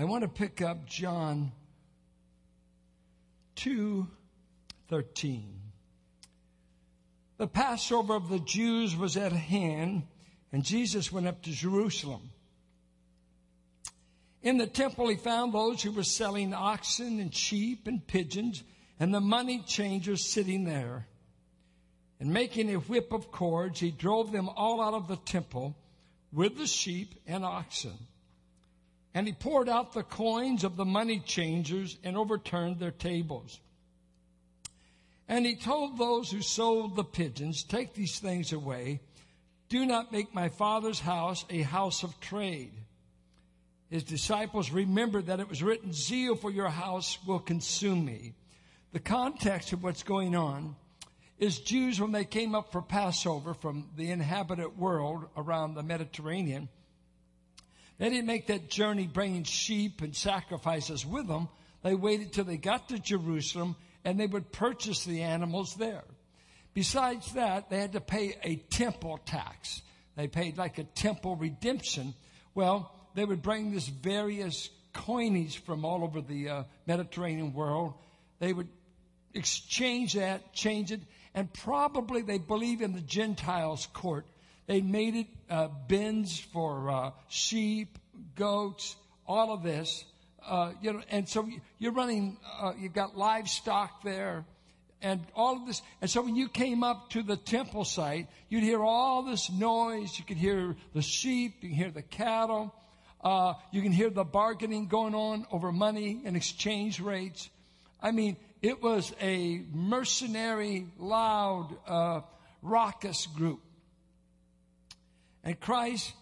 I want to pick up John 2:13. The Passover of the Jews was at hand, and Jesus went up to Jerusalem. In the temple, he found those who were selling oxen and sheep and pigeons, and the money changers sitting there. And making a whip of cords, he drove them all out of the temple with the sheep and oxen. And he poured out the coins of the money changers and overturned their tables. And he told those who sold the pigeons, Take these things away. Do not make my father's house a house of trade. His disciples remembered that it was written, Zeal for your house will consume me. The context of what's going on is Jews, when they came up for Passover from the inhabited world around the Mediterranean, they didn't make that journey bringing sheep and sacrifices with them. They waited till they got to Jerusalem and they would purchase the animals there. Besides that, they had to pay a temple tax. They paid like a temple redemption. Well, they would bring this various coinage from all over the uh, Mediterranean world. They would exchange that, change it, and probably they believe in the Gentiles' court. They made it uh, bins for uh, sheep, goats, all of this. Uh, you know, and so you're running, uh, you've got livestock there and all of this. And so when you came up to the temple site, you'd hear all this noise. You could hear the sheep, you can hear the cattle, uh, you can hear the bargaining going on over money and exchange rates. I mean, it was a mercenary, loud, uh, raucous group. And Christ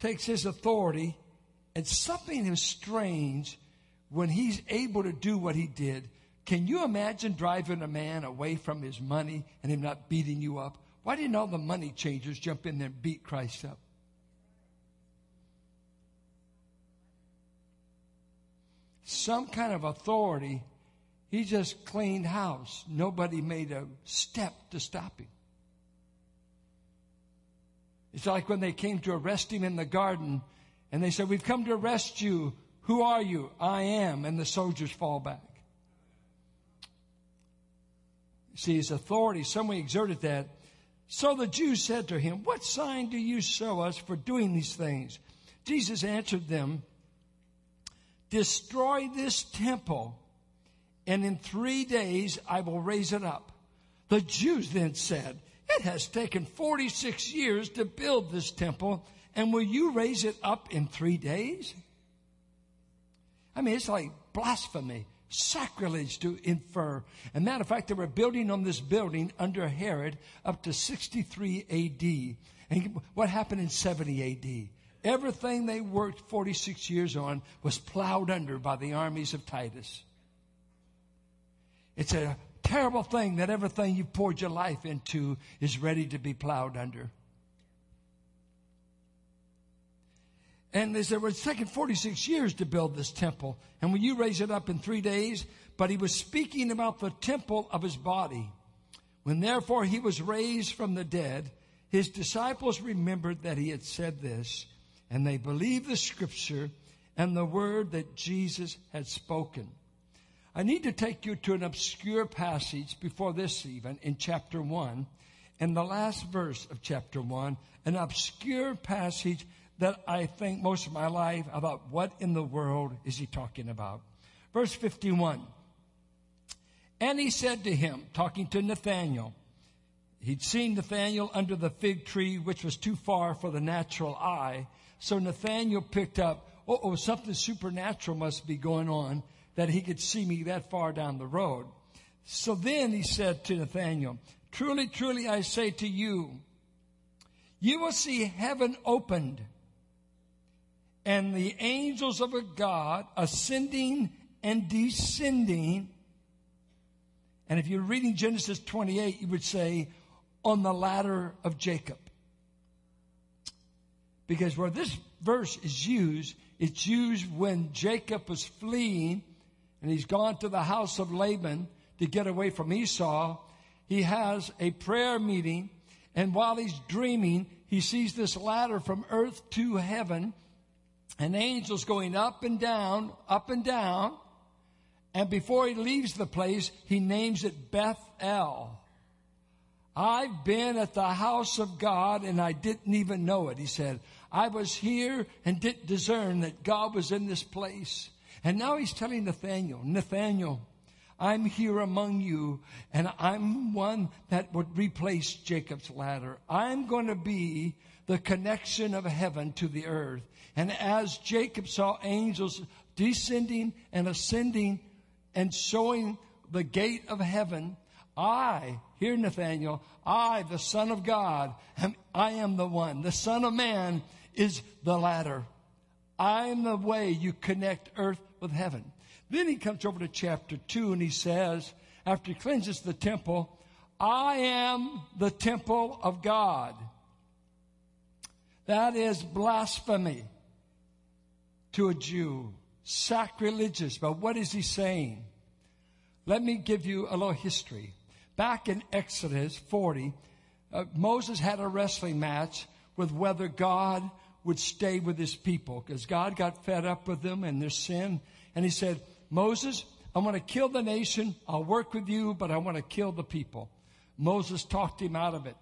takes his authority and something is strange when he's able to do what he did. Can you imagine driving a man away from his money and him not beating you up? Why didn't all the money changers jump in there and beat Christ up? Some kind of authority. He just cleaned house. Nobody made a step to stop him. It's like when they came to arrest him in the garden and they said, We've come to arrest you. Who are you? I am. And the soldiers fall back. See, his authority, someone exerted that. So the Jews said to him, What sign do you show us for doing these things? Jesus answered them, Destroy this temple, and in three days I will raise it up. The Jews then said, It has taken 46 years to build this temple, and will you raise it up in three days? I mean, it's like blasphemy, sacrilege to infer. And matter of fact, they were building on this building under Herod up to 63 AD. And what happened in 70 AD? Everything they worked 46 years on was plowed under by the armies of Titus. It's a terrible thing that everything you've poured your life into is ready to be plowed under. And they said, well, it's taken 46 years to build this temple. And when you raise it up in three days, but he was speaking about the temple of his body. When therefore he was raised from the dead, his disciples remembered that he had said this, and they believed the scripture and the word that Jesus had spoken. I need to take you to an obscure passage before this even in chapter one, in the last verse of chapter one, an obscure passage that I think most of my life about what in the world is he talking about. Verse 51. And he said to him, talking to Nathanael, he'd seen Nathanael under the fig tree, which was too far for the natural eye. So Nathanael picked up, oh, something supernatural must be going on that he could see me that far down the road. So then he said to Nathanael, truly, truly, I say to you, you will see heaven opened and the angels of a God ascending and descending. And if you're reading Genesis 28, you would say, on the ladder of Jacob. Because where this verse is used, it's used when Jacob was fleeing and he's gone to the house of Laban to get away from Esau. He has a prayer meeting and while he's dreaming, he sees this ladder from earth to heaven and angels going up and down, up and down. And before he leaves the place, he names it Bethel. I've been at the house of God and I didn't even know it. He said, I was here and didn't discern that God was in this place. And now he's telling Nathanael, Nathanael, I'm here among you and I'm one that would replace Jacob's ladder. I'm going to be the connection of heaven to the earth. And as Jacob saw angels descending and ascending and showing the gate of heaven, I, here Nathanael, I, the Son of God, am, I am the one. The Son of Man is the ladder. I am the way you connect earth with heaven. Then he comes over to chapter 2 and he says, after he cleanses the temple, I am the temple of God. That is blasphemy to a Jew, sacrilegious. But what is he saying? Let me give you a little history. Back in Exodus 40, uh, Moses had a wrestling match with whether God would stay with his people because God got fed up with them and their sin. And he said, Moses, I want to kill the nation. I'll work with you, but I want to kill the people. Moses talked him out of it.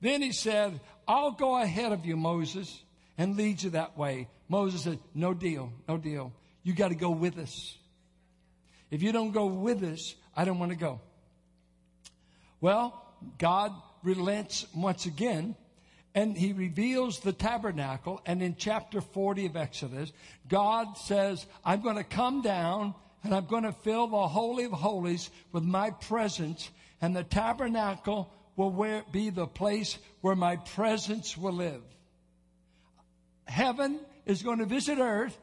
Then he said, I'll go ahead of you, Moses, and lead you that way. Moses said, no deal, no deal. You got to go with us. If you don't go with us, I don't want to go. Well, God relents once again and he reveals the tabernacle. And in chapter 40 of Exodus, God says, I'm going to come down and I'm going to fill the Holy of Holies with my presence and the tabernacle will where, be the place where my presence will live. Heaven is going to visit earth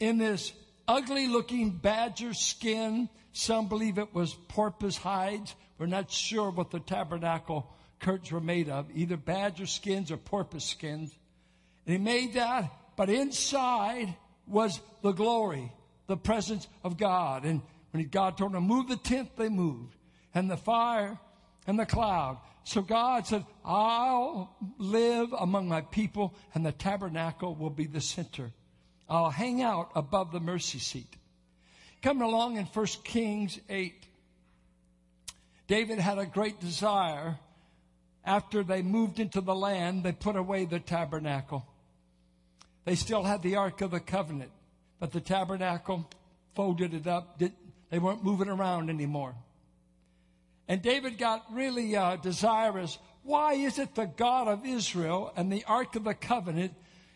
in this ugly looking badger skin. Some believe it was porpoise hides. We're not sure what the tabernacle curtains were made of, either badger skins or porpoise skins. And he made that, but inside was the glory, the presence of God. And when God told them to move the tent, they moved. And the fire and the cloud. So God said, I'll live among my people and the tabernacle will be the center. I'll hang out above the mercy seat. Coming along in 1 Kings 8, David had a great desire after they moved into the land, they put away the tabernacle. They still had the Ark of the Covenant, but the tabernacle folded it up. They weren't moving around anymore. And David got really uh, desirous. Why is it the God of Israel and the Ark of the Covenant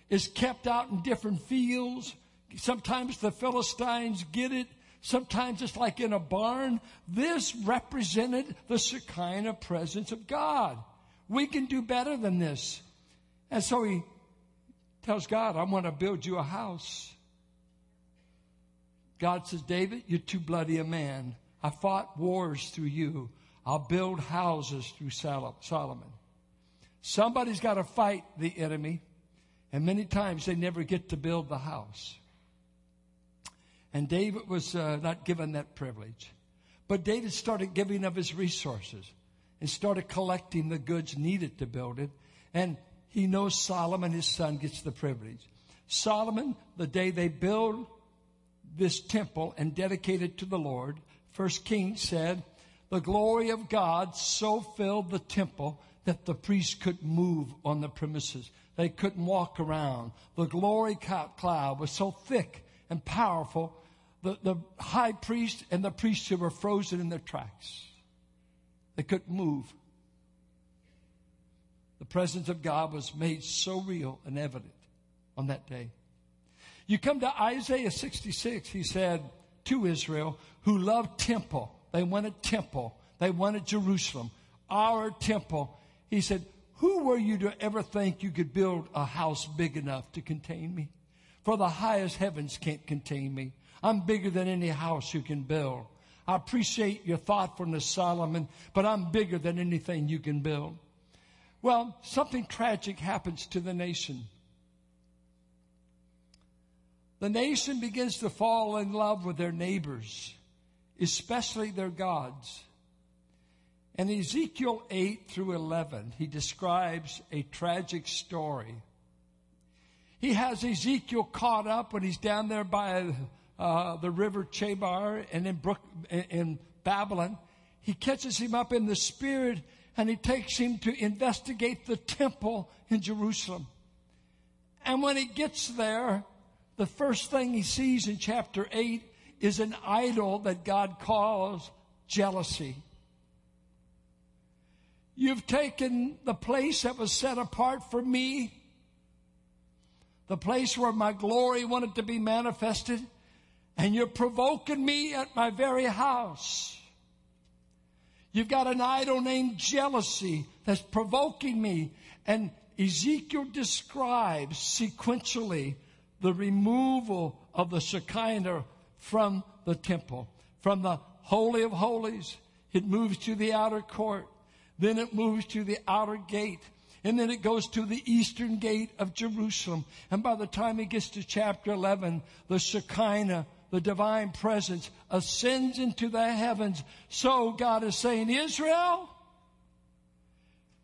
is kept out in different fields? Sometimes the Philistines get it. Sometimes it's like in a barn. This represented the Shekinah presence of God. We can do better than this. And so he tells God, I want to build you a house. God says, David, you're too bloody a man. I fought wars through you. I'll build houses through Solomon. Somebody's got to fight the enemy, and many times they never get to build the house. And David was uh, not given that privilege. But David started giving of his resources and started collecting the goods needed to build it. And he knows Solomon, his son, gets the privilege. Solomon, the day they build this temple and dedicate it to the Lord, First King said, the glory of God so filled the temple that the priests couldn't move on the premises. They couldn't walk around. The glory cloud was so thick and powerful, the, the high priest and the priesthood were frozen in their tracks. They couldn't move. The presence of God was made so real and evident on that day. You come to Isaiah 66, he said to Israel, who loved temple. They wanted temple. They wanted Jerusalem, our temple. He said, who were you to ever think you could build a house big enough to contain me? For the highest heavens can't contain me. I'm bigger than any house you can build. I appreciate your thoughtfulness, Solomon, but I'm bigger than anything you can build. Well, something tragic happens to the nation. The nation begins to fall in love with their neighbors, especially their gods. In Ezekiel 8 through 11, he describes a tragic story. He has Ezekiel caught up when he's down there by uh, the river Chebar and in, Brook, in Babylon. He catches him up in the spirit and he takes him to investigate the temple in Jerusalem. And when he gets there, the first thing he sees in chapter 8 is an idol that God calls jealousy. You've taken the place that was set apart for me, the place where my glory wanted to be manifested, and you're provoking me at my very house. You've got an idol named jealousy that's provoking me. And Ezekiel describes sequentially the removal of the Shekinah from the temple, from the Holy of Holies. It moves to the outer court. Then it moves to the outer gate. And then it goes to the eastern gate of Jerusalem. And by the time it gets to chapter 11, the Shekinah, the divine presence, ascends into the heavens. So God is saying, Israel,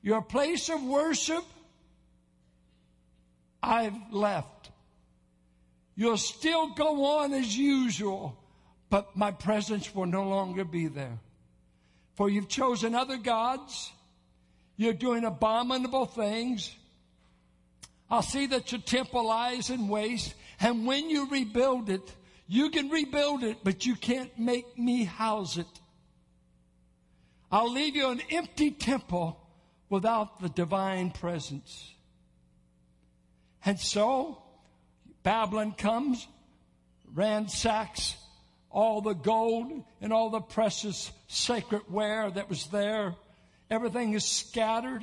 your place of worship, I've left. You'll still go on as usual, but my presence will no longer be there. For you've chosen other gods. You're doing abominable things. I'll see that your temple lies in waste. And when you rebuild it, you can rebuild it, but you can't make me house it. I'll leave you an empty temple without the divine presence. And so, Babylon comes, ransacks all the gold and all the precious sacred ware that was there. Everything is scattered.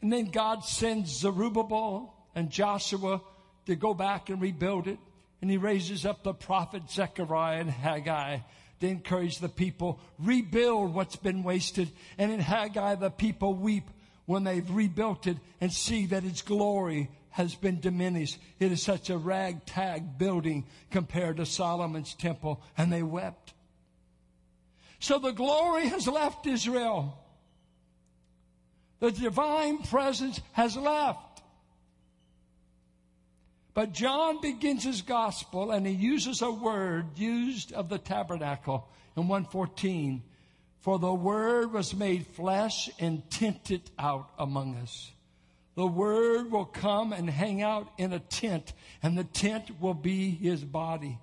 And then God sends Zerubbabel and Joshua to go back and rebuild it. And he raises up the prophet Zechariah and Haggai to encourage the people, rebuild what's been wasted. And in Haggai, the people weep when they've rebuilt it and see that its glory has been diminished. It is such a ragtag building compared to Solomon's temple, and they wept. So the glory has left Israel. The divine presence has left. But John begins his gospel and he uses a word used of the tabernacle in 114. For the word was made flesh and tented out among us. The word will come and hang out in a tent and the tent will be his body.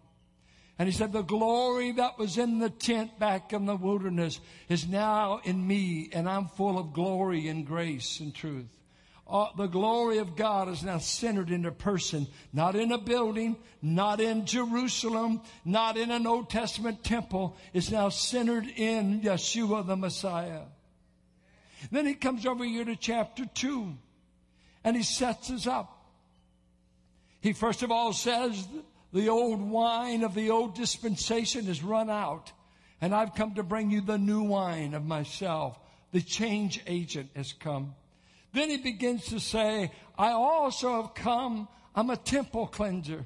And he said, the glory that was in the tent back in the wilderness is now in me and I'm full of glory and grace and truth. Uh, the glory of God is now centered in a person, not in a building, not in Jerusalem, not in an Old Testament temple. It's now centered in Yeshua the Messiah. Then he comes over here to chapter 2 and he sets us up. He first of all says, the old wine of the old dispensation is run out, and I've come to bring you the new wine of myself. The change agent has come. Then he begins to say, I also have come, I'm a temple cleanser.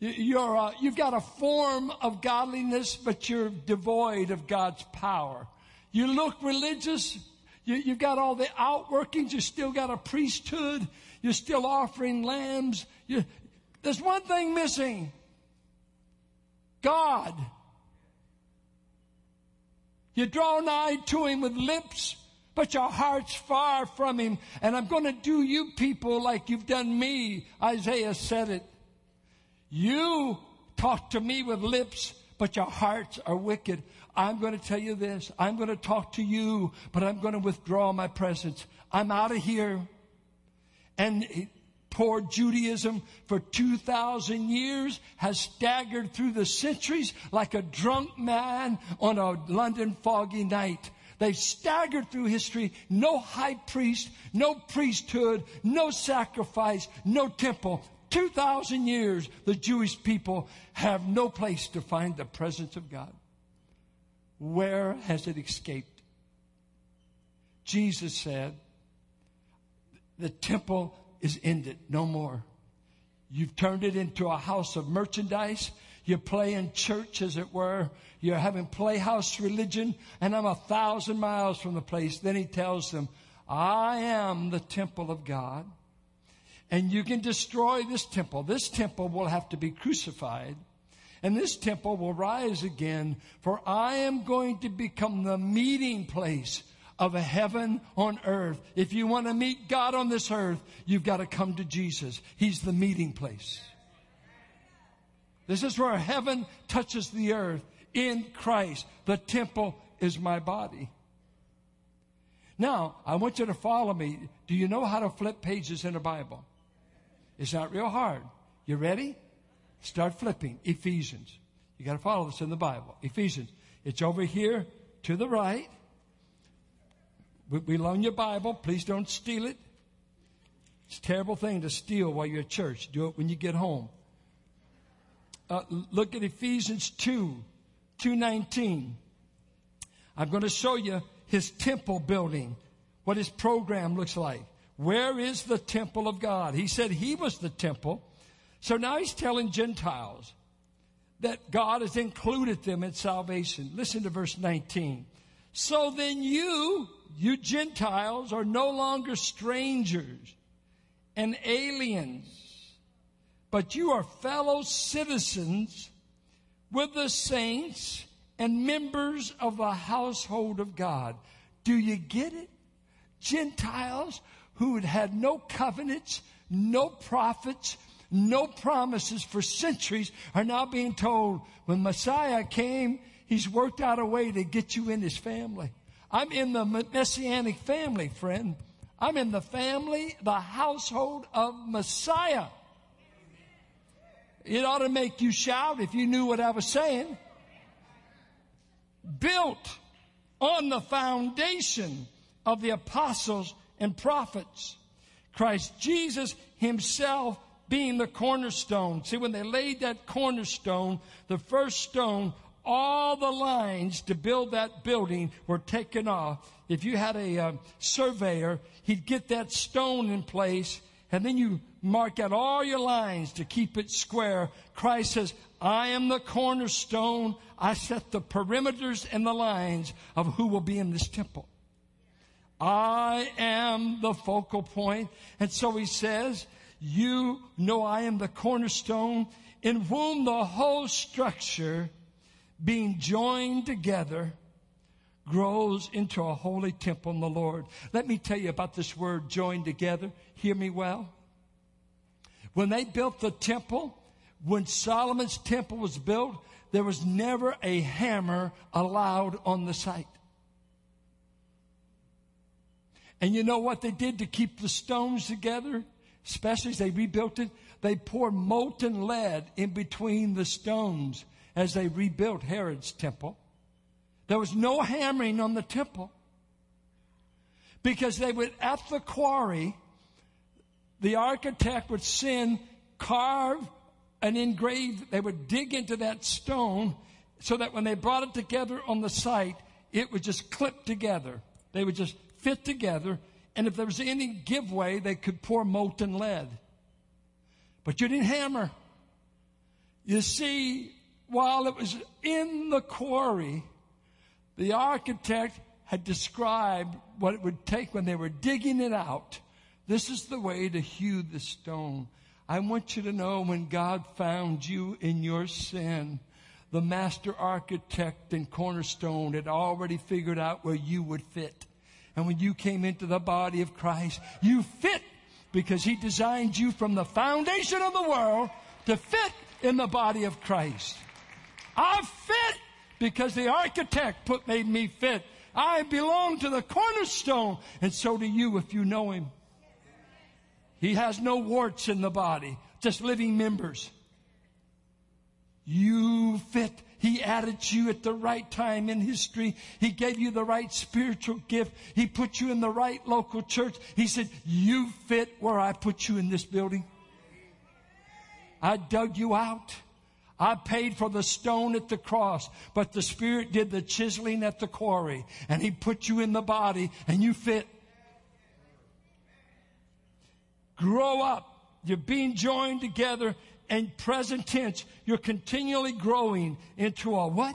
You're a, you've got a form of godliness, but you're devoid of God's power. You look religious, you, have got all the outworkings, you still got a priesthood, you're still offering lambs. You, there's one thing missing God. You draw nigh to Him with lips, but your heart's far from Him. And I'm going to do you people like you've done me. Isaiah said it. You talk to me with lips, but your hearts are wicked. I'm going to tell you this. I'm going to talk to you, but I'm going to withdraw my presence. I'm out of here. And poor Judaism for 2,000 years has staggered through the centuries like a drunk man on a London foggy night. They've staggered through history. No high priest, no priesthood, no sacrifice, no temple. 2,000 years, the Jewish people have no place to find the presence of God. Where has it escaped? Jesus said, the temple is ended. No more. You've turned it into a house of merchandise. You're playing church, as it were. You're having playhouse religion, and I'm a thousand miles from the place. Then he tells them, I am the temple of God. And you can destroy this temple. This temple will have to be crucified. And this temple will rise again, for I am going to become the meeting place of a heaven on earth. If you want to meet God on this earth, you've got to come to Jesus. He's the meeting place. This is where heaven touches the earth in Christ. The temple is my body. Now, I want you to follow me. Do you know how to flip pages in a Bible? It's not real hard. You ready? Start flipping. Ephesians. You got to follow this in the Bible. Ephesians. It's over here to the right. We, we loan your Bible. Please don't steal it. It's a terrible thing to steal while you're at church. Do it when you get home. Uh, look at Ephesians 2, 219. I'm going to show you his temple building, what his program looks like. Where is the temple of God? He said he was the temple. So now he's telling Gentiles that God has included them in salvation. Listen to verse 19. So then you, you Gentiles, are no longer strangers and aliens, but you are fellow citizens with the saints and members of the household of God. Do you get it? Gentiles who had had no covenants, no prophets, no promises for centuries are now being told when Messiah came, he's worked out a way to get you in his family. I'm in the messianic family, friend. I'm in the family, the household of Messiah. It ought to make you shout if you knew what I was saying. Built on the foundation of the apostles and prophets. Christ Jesus himself being the cornerstone. See, when they laid that cornerstone, the first stone, all the lines to build that building were taken off. If you had a uh, surveyor, he'd get that stone in place and then you mark out all your lines to keep it square. Christ says, I am the cornerstone. I set the perimeters and the lines of who will be in this temple. I am the focal point. And so he says, you know I am the cornerstone in whom the whole structure being joined together grows into a holy temple in the Lord. Let me tell you about this word joined together. Hear me well. When they built the temple, when Solomon's temple was built, there was never a hammer allowed on the site. And you know what they did to keep the stones together? especially as they rebuilt it, they poured molten lead in between the stones as they rebuilt Herod's temple. There was no hammering on the temple because they would, at the quarry, the architect would send, carve, and engrave, they would dig into that stone so that when they brought it together on the site, it would just clip together. They would just fit together and if there was any giveaway, they could pour molten lead. But you didn't hammer. You see, while it was in the quarry, the architect had described what it would take when they were digging it out. This is the way to hew the stone. I want you to know when God found you in your sin, the master architect and cornerstone had already figured out where you would fit. And when you came into the body of Christ, you fit because He designed you from the foundation of the world to fit in the body of Christ. I fit because the architect put made me fit. I belong to the cornerstone, and so do you if you know Him. He has no warts in the body, just living members. You fit he added you at the right time in history. He gave you the right spiritual gift. He put you in the right local church. He said, you fit where I put you in this building. I dug you out. I paid for the stone at the cross, but the Spirit did the chiseling at the quarry and He put you in the body and you fit. Grow up. You're being joined together and present tense, you're continually growing into a what?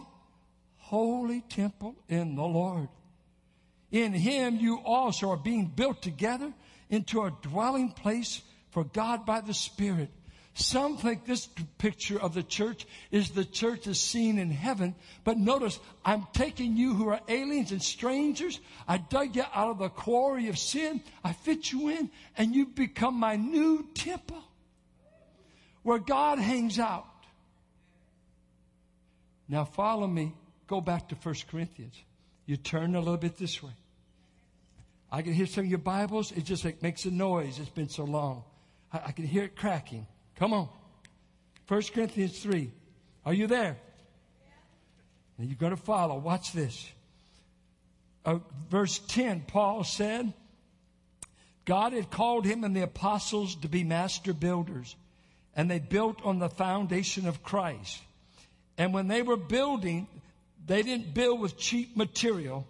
Holy temple in the Lord. In him you also are being built together into a dwelling place for God by the Spirit. Some think this picture of the church is the church is seen in heaven. But notice, I'm taking you who are aliens and strangers. I dug you out of the quarry of sin. I fit you in and you become my new temple where God hangs out. Now follow me. Go back to 1 Corinthians. You turn a little bit this way. I can hear some of your Bibles. It just like makes a noise. It's been so long. I, I can hear it cracking. Come on. 1 Corinthians 3. Are you there? And you're going to follow. Watch this. Uh, verse 10, Paul said, God had called him and the apostles to be master builders, and they built on the foundation of Christ. And when they were building, they didn't build with cheap material.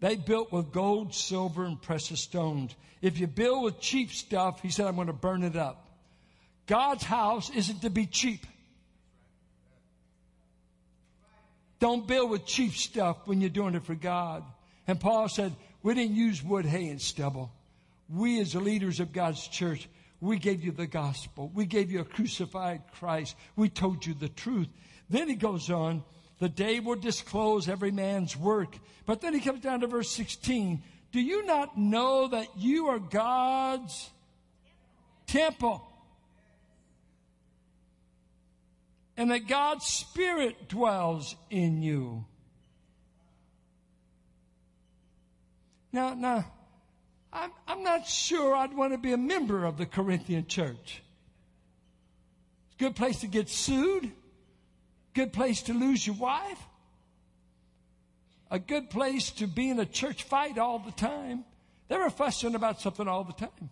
They built with gold, silver, and precious stones. If you build with cheap stuff, he said, I'm going to burn it up. God's house isn't to be cheap. Don't build with cheap stuff when you're doing it for God. And Paul said, we didn't use wood, hay, and stubble. We as the leaders of God's church, we gave you the gospel. We gave you a crucified Christ. We told you the truth. Then he goes on, the day will disclose every man's work. But then he comes down to verse 16. Do you not know that you are God's temple? And that God's Spirit dwells in you. Now, now, I'm, I'm not sure I'd want to be a member of the Corinthian church. It's a good place to get sued. Good place to lose your wife. A good place to be in a church fight all the time. They were fussing about something all the time.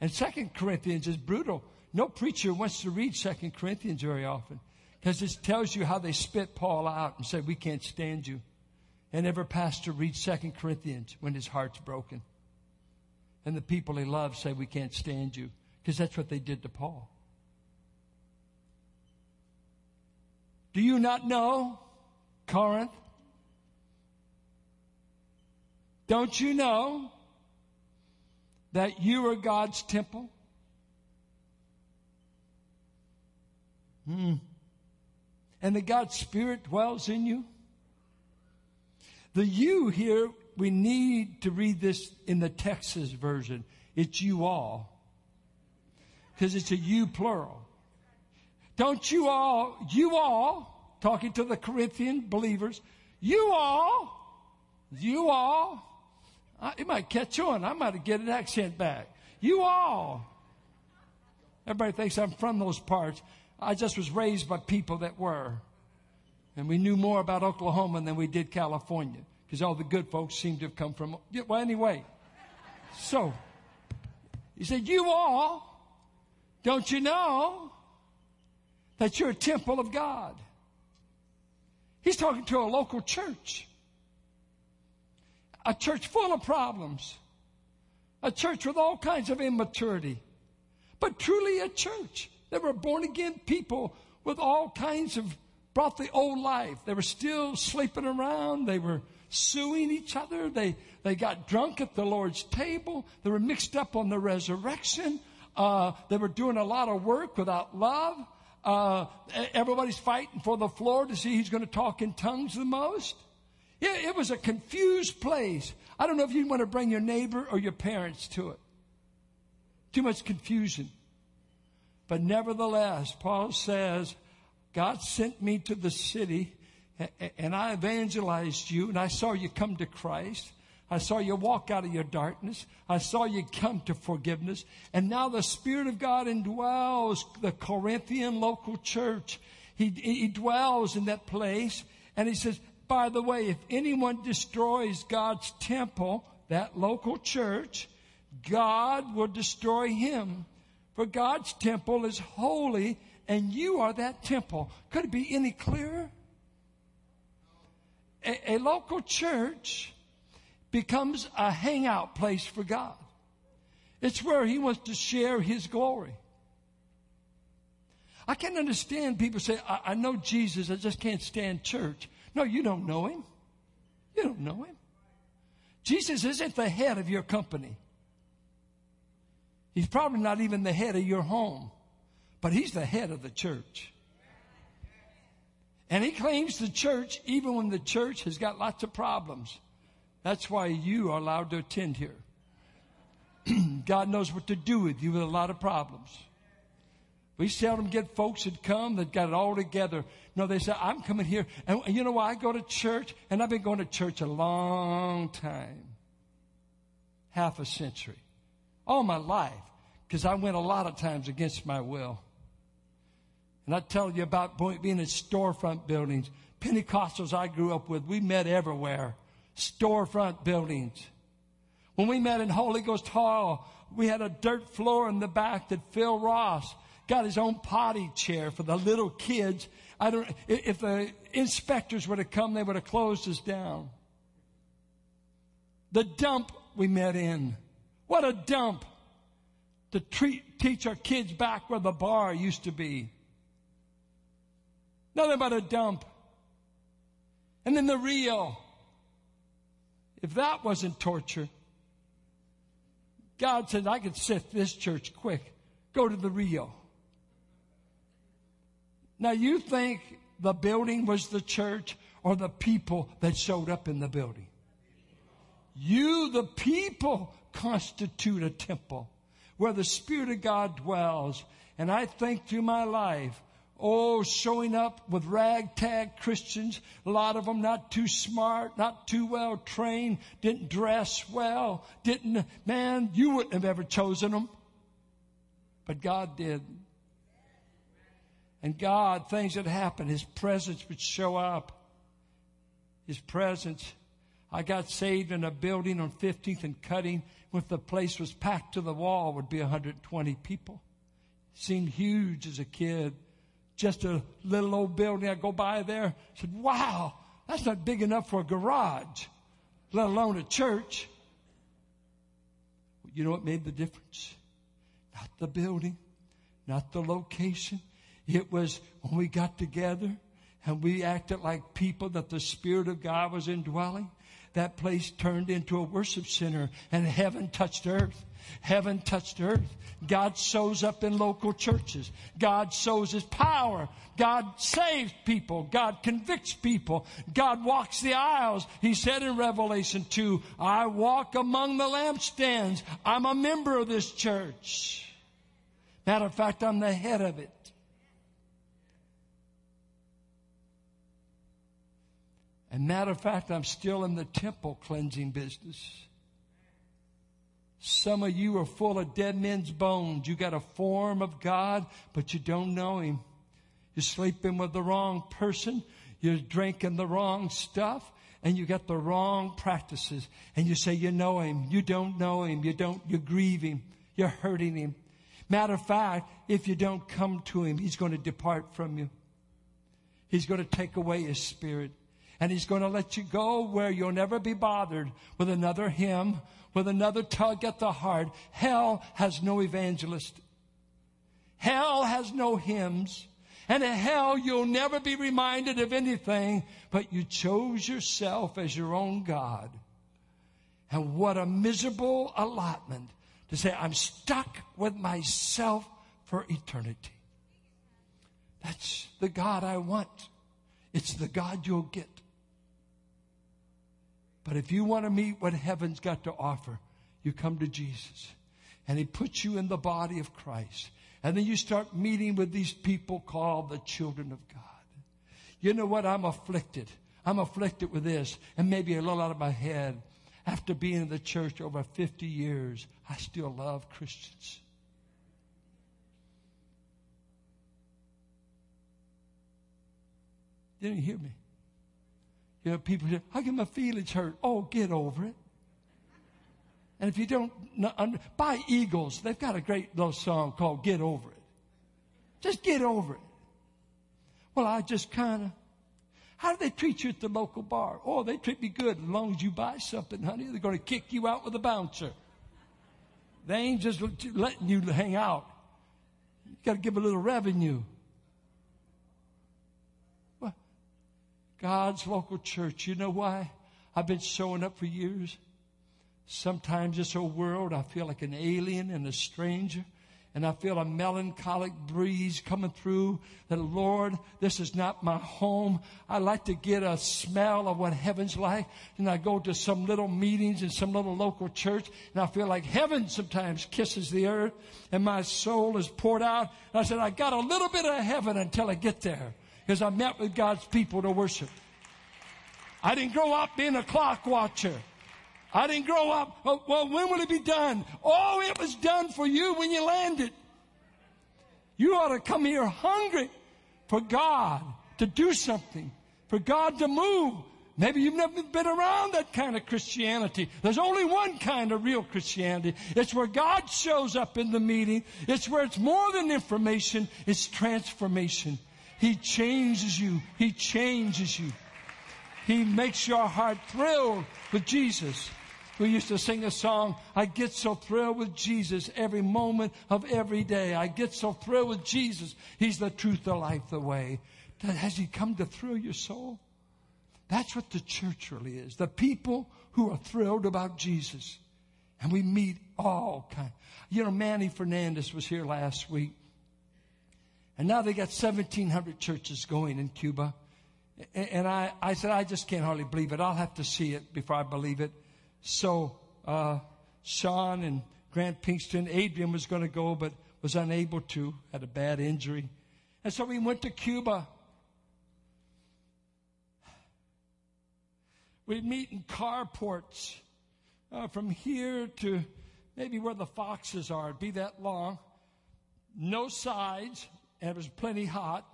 And Second Corinthians is brutal. No preacher wants to read Second Corinthians very often because it tells you how they spit Paul out and said, we can't stand you. And every pastor reads Second Corinthians when his heart's broken. And the people he loves say, we can't stand you because that's what they did to Paul. Do you not know, Corinth? Don't you know that you are God's temple? Hmm. And that God's Spirit dwells in you? The you here, we need to read this in the Texas version. It's you all. Because it's a you plural. Don't you all, you all, talking to the Corinthian believers, you all, you all, uh, it might catch on. I might get an accent back. You all. Everybody thinks I'm from those parts. I just was raised by people that were. And we knew more about Oklahoma than we did California because all the good folks seemed to have come from. Well, anyway. So, he said, You all, don't you know that you're a temple of God. He's talking to a local church, a church full of problems, a church with all kinds of immaturity, but truly a church. There were born again people with all kinds of brought the old life. They were still sleeping around. They were suing each other. They, they got drunk at the Lord's table. They were mixed up on the resurrection. Uh, they were doing a lot of work without love. Uh, everybody's fighting for the floor to see who's going to talk in tongues the most. It, it was a confused place. I don't know if you want to bring your neighbor or your parents to it. Too much confusion. But nevertheless, Paul says, God sent me to the city and I evangelized you and I saw you come to Christ. I saw you walk out of your darkness. I saw you come to forgiveness. And now the Spirit of God indwells the Corinthian local church. He, he dwells in that place. And he says, by the way, if anyone destroys God's temple, that local church, God will destroy him. For God's temple is holy and you are that temple. Could it be any clearer? A, a local church becomes a hangout place for God. It's where He wants to share His glory. I can't understand people say, I, I know Jesus, I just can't stand church. No, you don't know Him. You don't know Him. Jesus isn't the head of your company. He's probably not even the head of your home, but he's the head of the church. And he claims the church even when the church has got lots of problems. That's why you are allowed to attend here. God knows what to do with you with a lot of problems. We seldom get folks that come that got it all together. No, they say, I'm coming here. And you know why? I go to church, and I've been going to church a long time. Half a century. All my life. Because I went a lot of times against my will. And I tell you about being in storefront buildings. Pentecostals I grew up with, we met everywhere. Storefront buildings. When we met in Holy Ghost Hall, we had a dirt floor in the back that Phil Ross got his own potty chair for the little kids. I don't, if the inspectors were to come, they would have closed us down. The dump we met in. What a dump to treat, teach our kids back where the bar used to be. Nothing but a dump. And then the real. If that wasn't torture, God said, I could set this church quick. Go to the real. Now you think the building was the church or the people that showed up in the building? You, the people, constitute a temple where the Spirit of God dwells. And I think through my life, Oh, showing up with ragtag Christians, a lot of them not too smart, not too well trained, didn't dress well, didn't, man, you wouldn't have ever chosen them. But God did. And God, things that happen, His presence would show up. His presence. I got saved in a building on 15th and Cutting. When the place was packed to the wall, would be 120 people. Seemed huge as a kid just a little old building. I go by there. Said, wow, that's not big enough for a garage, let alone a church. You know what made the difference? Not the building, not the location. It was when we got together and we acted like people that the Spirit of God was indwelling. That place turned into a worship center and heaven touched earth. Heaven touched earth. God shows up in local churches. God shows His power. God saves people. God convicts people. God walks the aisles. He said in Revelation 2, I walk among the lampstands. I'm a member of this church. Matter of fact, I'm the head of it. And matter of fact, I'm still in the temple cleansing business. Some of you are full of dead men's bones. You got a form of God, but you don't know Him. You're sleeping with the wrong person. You're drinking the wrong stuff and you got the wrong practices and you say you know him. You don't know him. You don't, you grieve him. You're hurting him. Matter of fact, if you don't come to him, he's going to depart from you. He's going to take away his spirit and he's going to let you go where you'll never be bothered with another hymn with another tug at the heart. Hell has no evangelist. Hell has no hymns. And in hell, you'll never be reminded of anything, but you chose yourself as your own God. And what a miserable allotment to say, I'm stuck with myself for eternity. That's the God I want. It's the God you'll get. But if you want to meet what heaven's got to offer, you come to Jesus. And He puts you in the body of Christ. And then you start meeting with these people called the children of God. You know what? I'm afflicted. I'm afflicted with this. And maybe a little out of my head. After being in the church over 50 years, I still love Christians. Didn't you hear me? You know, people say, I get my feelings hurt. Oh, get over it. And if you don't, buy Eagles. They've got a great little song called Get Over It. Just get over it. Well, I just kind of, how do they treat you at the local bar? Oh, they treat me good as long as you buy something, honey. They're going to kick you out with a bouncer. They ain't just letting you hang out. You got to give a little revenue. God's local church. You know why? I've been showing up for years. Sometimes this old world, I feel like an alien and a stranger. And I feel a melancholic breeze coming through that, Lord, this is not my home. I like to get a smell of what heaven's like. And I go to some little meetings in some little local church and I feel like heaven sometimes kisses the earth and my soul is poured out. And I said, I got a little bit of heaven until I get there because I met with God's people to worship. I didn't grow up being a clock watcher. I didn't grow up. Oh, well, when will it be done? Oh, it was done for you when you landed. You ought to come here hungry for God to do something, for God to move. Maybe you've never been around that kind of Christianity. There's only one kind of real Christianity. It's where God shows up in the meeting. It's where it's more than information. It's transformation. He changes you. He changes you. He makes your heart thrill with Jesus. We used to sing a song, I get so thrilled with Jesus every moment of every day. I get so thrilled with Jesus. He's the truth, the life, the way. Has He come to thrill your soul? That's what the church really is. The people who are thrilled about Jesus. And we meet all kinds. You know, Manny Fernandez was here last week. And now they got 1,700 churches going in Cuba. And I, I said, I just can't hardly believe it. I'll have to see it before I believe it. So uh, Sean and Grant Pinkston, Adrian was going to go, but was unable to, had a bad injury. And so we went to Cuba. We'd meet in carports uh, from here to maybe where the foxes are. It'd be that long. No sides, and it was plenty hot.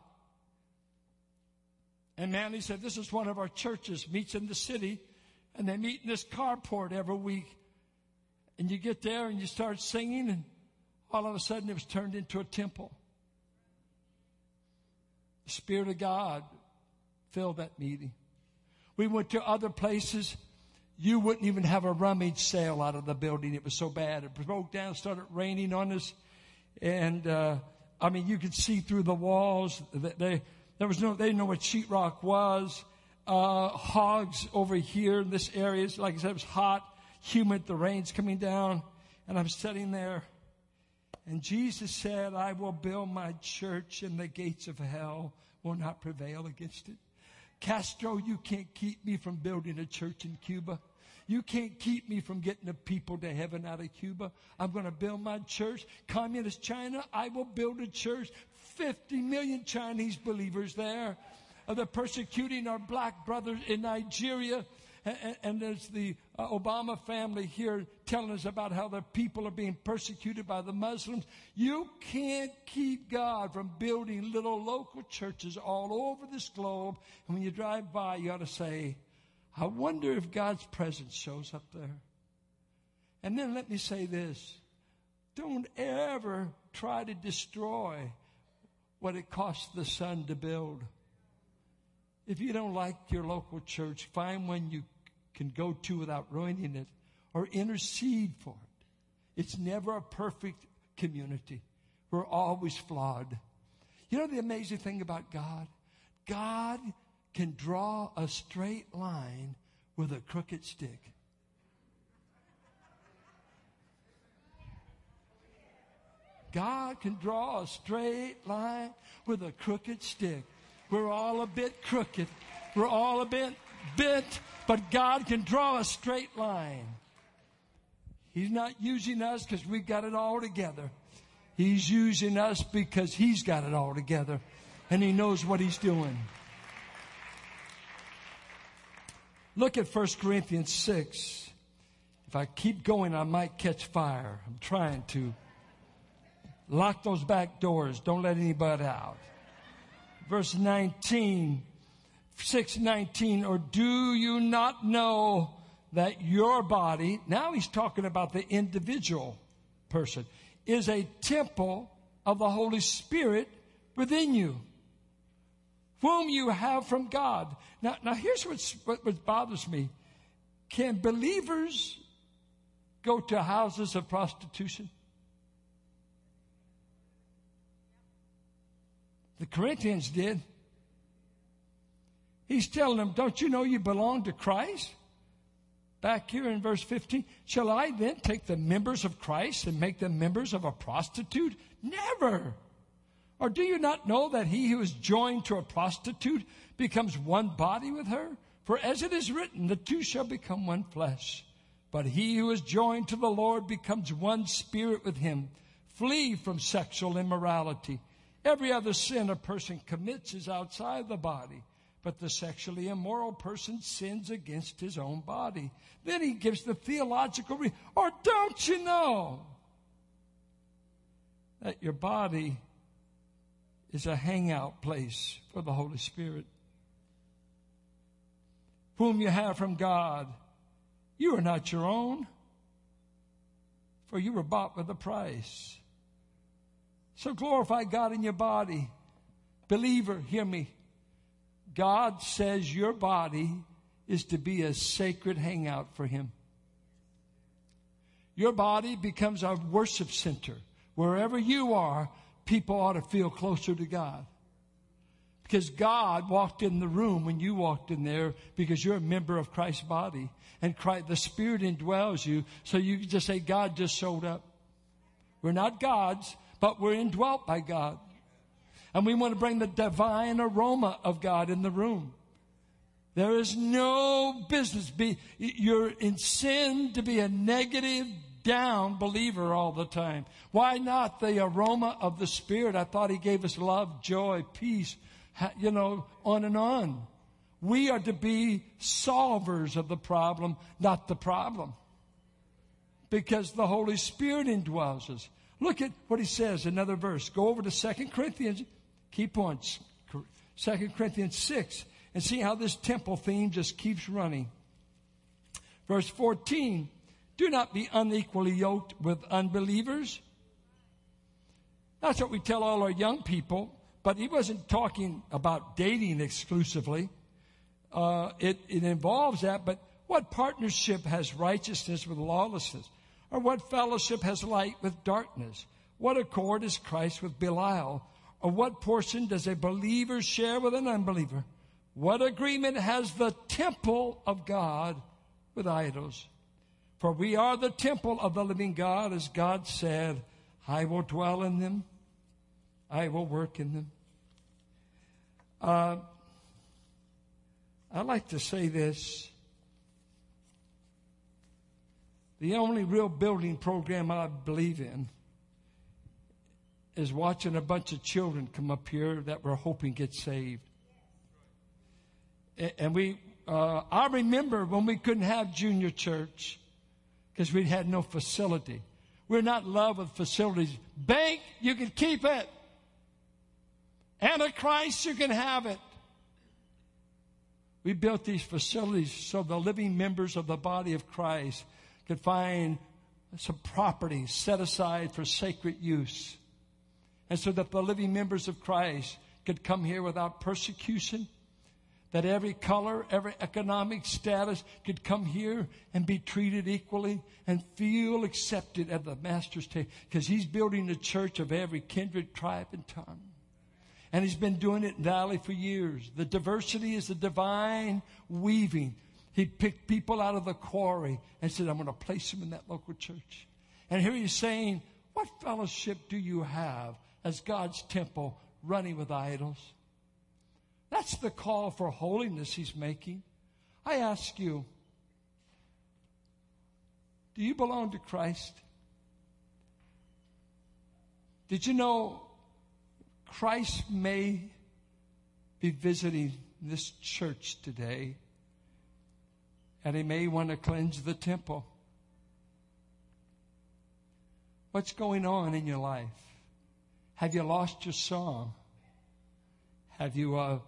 And Manny said, This is one of our churches, meets in the city. And they meet in this carport every week. And you get there and you start singing, and all of a sudden it was turned into a temple. The Spirit of God filled that meeting. We went to other places. You wouldn't even have a rummage sale out of the building. It was so bad. It broke down, started raining on us. And, uh, I mean, you could see through the walls. They, there was no, they didn't know what sheetrock was uh, hogs over here in this area. Like I said, it was hot, humid, the rain's coming down, and I'm sitting there. And Jesus said, I will build my church and the gates of hell will not prevail against it. Castro, you can't keep me from building a church in Cuba. You can't keep me from getting the people to heaven out of Cuba. I'm going to build my church. Communist China, I will build a church. 50 million Chinese believers there. Uh, they're persecuting our black brothers in Nigeria. And, there's the uh, Obama family here telling us about how their people are being persecuted by the Muslims. You can't keep God from building little local churches all over this globe. And when you drive by, you ought to say, I wonder if God's presence shows up there. And then let me say this. Don't ever try to destroy what it costs the Son to build. If you don't like your local church, find one you can go to without ruining it or intercede for it. It's never a perfect community. We're always flawed. You know the amazing thing about God? God can draw a straight line with a crooked stick. God can draw a straight line with a crooked stick. We're all a bit crooked. We're all a bit bent, but God can draw a straight line. He's not using us because we've got it all together. He's using us because He's got it all together and He knows what He's doing. Look at 1 Corinthians 6. If I keep going, I might catch fire. I'm trying to. Lock those back doors. Don't let anybody out verse 19, 619, or do you not know that your body, now he's talking about the individual person, is a temple of the Holy Spirit within you, whom you have from God. Now, now here's what's, what, what bothers me. Can believers go to houses of prostitution? The Corinthians did. He's telling them, don't you know you belong to Christ? back here in verse 15, shall I then take the members of Christ and make them members of a prostitute? Never. Or do you not know that he who is joined to a prostitute becomes one body with her? For as it is written, the two shall become one flesh. But he who is joined to the Lord becomes one spirit with him. Flee from sexual immorality. Every other sin a person commits is outside the body, but the sexually immoral person sins against his own body. Then he gives the theological. Or don't you know that your body is a hangout place for the Holy Spirit? Whom you have from God. You are not your own, for you were bought with a price. So glorify God in your body. Believer, hear me. God says your body is to be a sacred hangout for Him. Your body becomes our worship center. Wherever you are, people ought to feel closer to God. Because God walked in the room when you walked in there because you're a member of Christ's body. And Christ, the Spirit indwells you. So you can just say, God just showed up. We're not God's but we're indwelt by God. And we want to bring the divine aroma of God in the room. There is no business be, you're in sin to be a negative, down believer all the time. Why not the aroma of the Spirit? I thought He gave us love, joy, peace, you know, on and on. We are to be solvers of the problem, not the problem. Because the Holy Spirit indwells us. Look at what he says, another verse. Go over to 2 Corinthians, key points, 2 Corinthians 6, and see how this temple theme just keeps running. Verse 14, do not be unequally yoked with unbelievers. That's what we tell all our young people, but he wasn't talking about dating exclusively. Uh, it, it involves that, but what partnership has righteousness with lawlessness? Or what fellowship has light with darkness? What accord is Christ with Belial? Or what portion does a believer share with an unbeliever? What agreement has the temple of God with idols? For we are the temple of the living God, as God said, I will dwell in them, I will work in them. Uh, I like to say this. The only real building program I believe in is watching a bunch of children come up here that we're hoping get saved. And we, uh, I remember when we couldn't have junior church because we had no facility. We're not in love with facilities. Bank, you can keep it. Antichrist, you can have it. We built these facilities so the living members of the body of Christ could find some property set aside for sacred use. And so that the living members of Christ could come here without persecution, that every color, every economic status could come here and be treated equally and feel accepted at the Master's table. Because He's building a church of every kindred, tribe, and tongue. And He's been doing it in Valley for years. The diversity is the divine weaving he picked people out of the quarry and said, I'm going to place them in that local church. And here he's saying, What fellowship do you have as God's temple running with idols? That's the call for holiness he's making. I ask you, do you belong to Christ? Did you know Christ may be visiting this church today? and he may want to cleanse the temple. What's going on in your life? Have you lost your song? Have you, uh,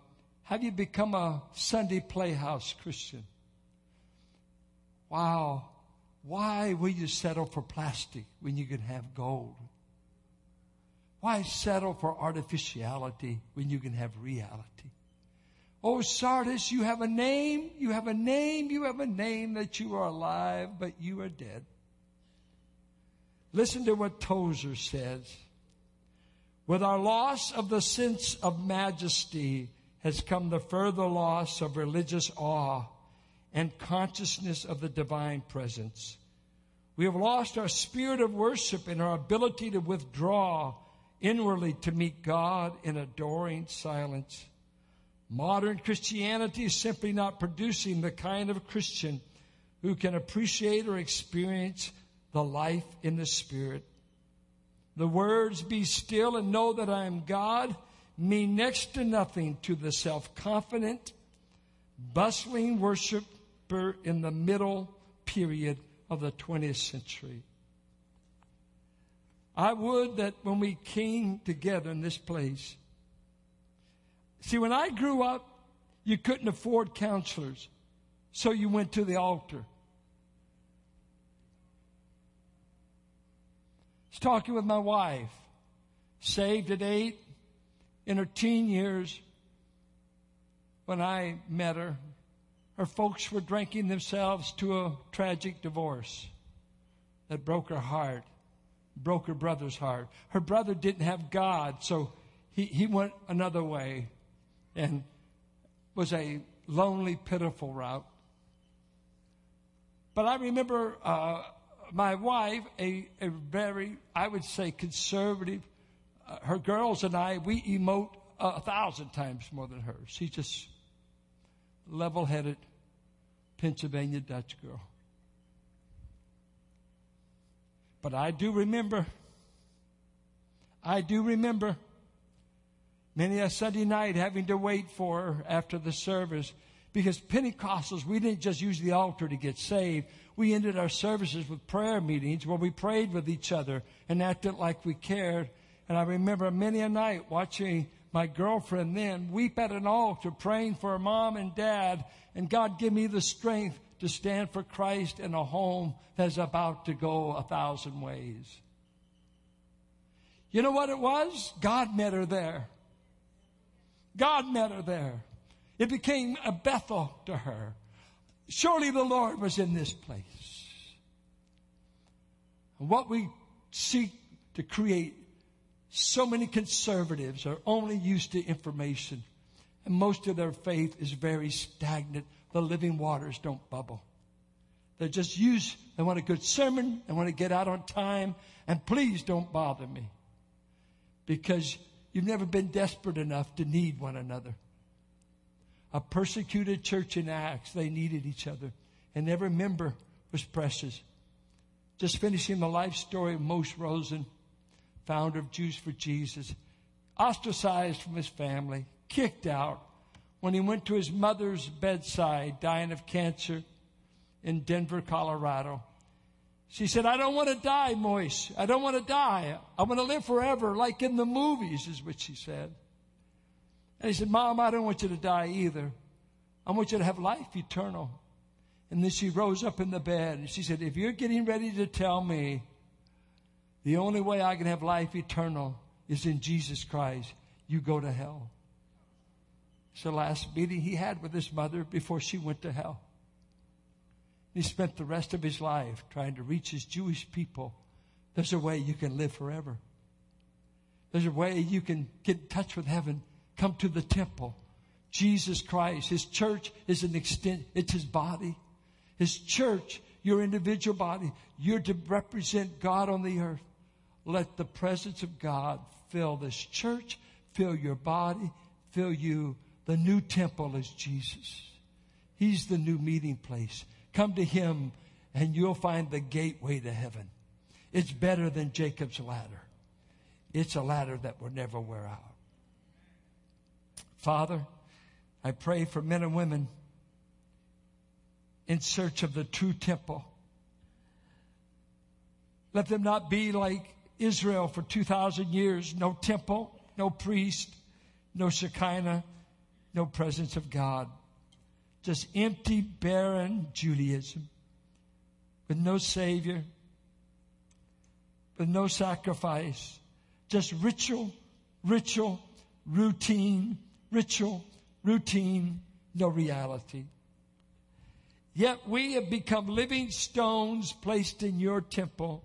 have you become a Sunday playhouse Christian? Wow. Why will you settle for plastic when you can have gold? Why settle for artificiality when you can have reality? Oh, Sardis, you have a name, you have a name, you have a name that you are alive, but you are dead. Listen to what Tozer says. With our loss of the sense of majesty has come the further loss of religious awe and consciousness of the divine presence. We have lost our spirit of worship and our ability to withdraw inwardly to meet God in adoring silence. Modern Christianity is simply not producing the kind of Christian who can appreciate or experience the life in the Spirit. The words, be still and know that I am God, mean next to nothing to the self-confident, bustling worshiper in the middle period of the 20th century. I would that when we came together in this place, see, when I grew up, you couldn't afford counselors, so you went to the altar. I was talking with my wife, saved at eight, in her teen years, when I met her, her folks were drinking themselves to a tragic divorce that broke her heart, broke her brother's heart. Her brother didn't have God, so he, he went another way and was a lonely, pitiful route. But I remember uh, my wife, a, a very, I would say, conservative. Uh, her girls and I, we emote a thousand times more than her. She just level headed Pennsylvania Dutch girl. But I do remember, I do remember many a Sunday night having to wait for her after the service because Pentecostals, we didn't just use the altar to get saved. We ended our services with prayer meetings where we prayed with each other and acted like we cared. And I remember many a night watching my girlfriend then weep at an altar praying for her mom and dad and God give me the strength to stand for Christ in a home that's about to go a thousand ways. You know what it was? God met her there. God met her there. It became a Bethel to her. Surely the Lord was in this place. And What we seek to create so many conservatives are only used to information, and most of their faith is very stagnant. The living waters don't bubble. They just use, they want a good sermon, they want to get out on time, and please don't bother me. Because you've never been desperate enough to need one another. A persecuted church in Acts, they needed each other, and every member was precious. Just finishing the life story of Moishe Rosen founder of Jews for Jesus, ostracized from his family, kicked out when he went to his mother's bedside dying of cancer in Denver, Colorado. She said, I don't want to die, Moishe. I don't want to die. I want to live forever, like in the movies, is what she said. And he said, Mom, I don't want you to die either. I want you to have life eternal. And then she rose up in the bed and she said, If you're getting ready to tell me the only way I can have life eternal is in Jesus Christ. You go to hell. It's the last meeting he had with his mother before she went to hell. He spent the rest of his life trying to reach his Jewish people. There's a way you can live forever. There's a way you can get in touch with heaven. Come to the temple. Jesus Christ. His church is an extent, it's his body. His church, your individual body, you're to represent God on the earth. Let the presence of God fill this church, fill your body, fill you. The new temple is Jesus. He's the new meeting place. Come to Him and you'll find the gateway to heaven. It's better than Jacob's ladder. It's a ladder that will never wear out. Father, I pray for men and women in search of the true temple. Let them not be like Israel for 2,000 years. No temple, no priest, no Shekinah, no presence of God. Just empty, barren Judaism with no Savior, with no sacrifice. Just ritual, ritual, routine, ritual, routine, no reality. Yet we have become living stones placed in your temple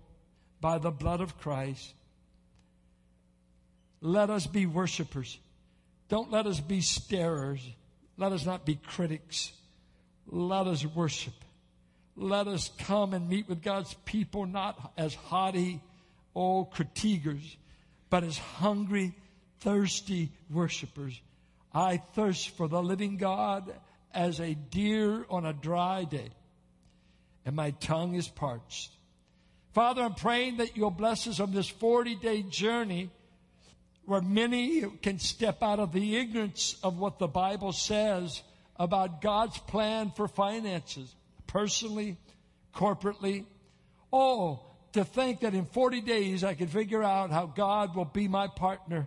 by the blood of Christ. Let us be worshipers. Don't let us be starers. Let us not be critics. let us worship. Let us come and meet with God's people not as haughty, old critiquers, but as hungry, thirsty worshipers. I thirst for the living God as a deer on a dry day, and my tongue is parched. Father, I'm praying that you'll bless us on this 40 day journey where many can step out of the ignorance of what the Bible says about God's plan for finances, personally, corporately. Oh, to think that in 40 days I could figure out how God will be my partner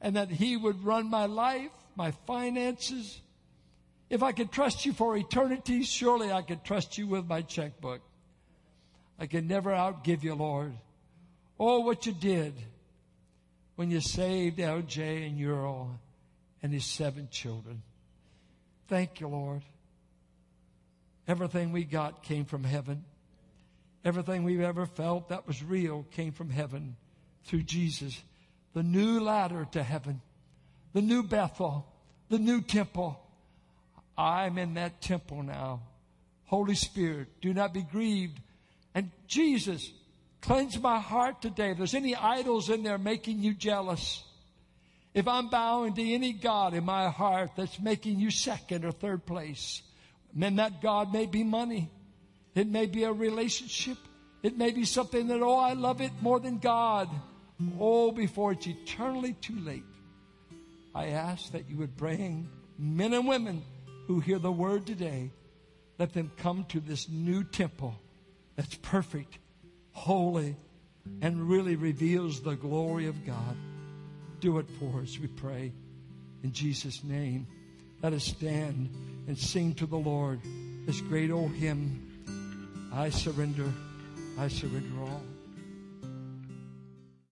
and that He would run my life, my finances. If I could trust you for eternity, surely I could trust you with my checkbook. I can never outgive you, Lord. Oh, what you did when you saved LJ and Earl and his seven children. Thank you, Lord. Everything we got came from heaven. Everything we've ever felt that was real came from heaven through Jesus. The new ladder to heaven, the new Bethel, the new temple. I'm in that temple now. Holy Spirit, do not be grieved. And Jesus, cleanse my heart today. If there's any idols in there making you jealous, if I'm bowing to any God in my heart that's making you second or third place, then that God may be money. It may be a relationship. It may be something that, oh, I love it more than God. Oh, before it's eternally too late, I ask that you would bring men and women who hear the word today, let them come to this new temple that's perfect, holy, and really reveals the glory of God. Do it for us, we pray. In Jesus' name, let us stand and sing to the Lord this great old hymn I surrender, I surrender all.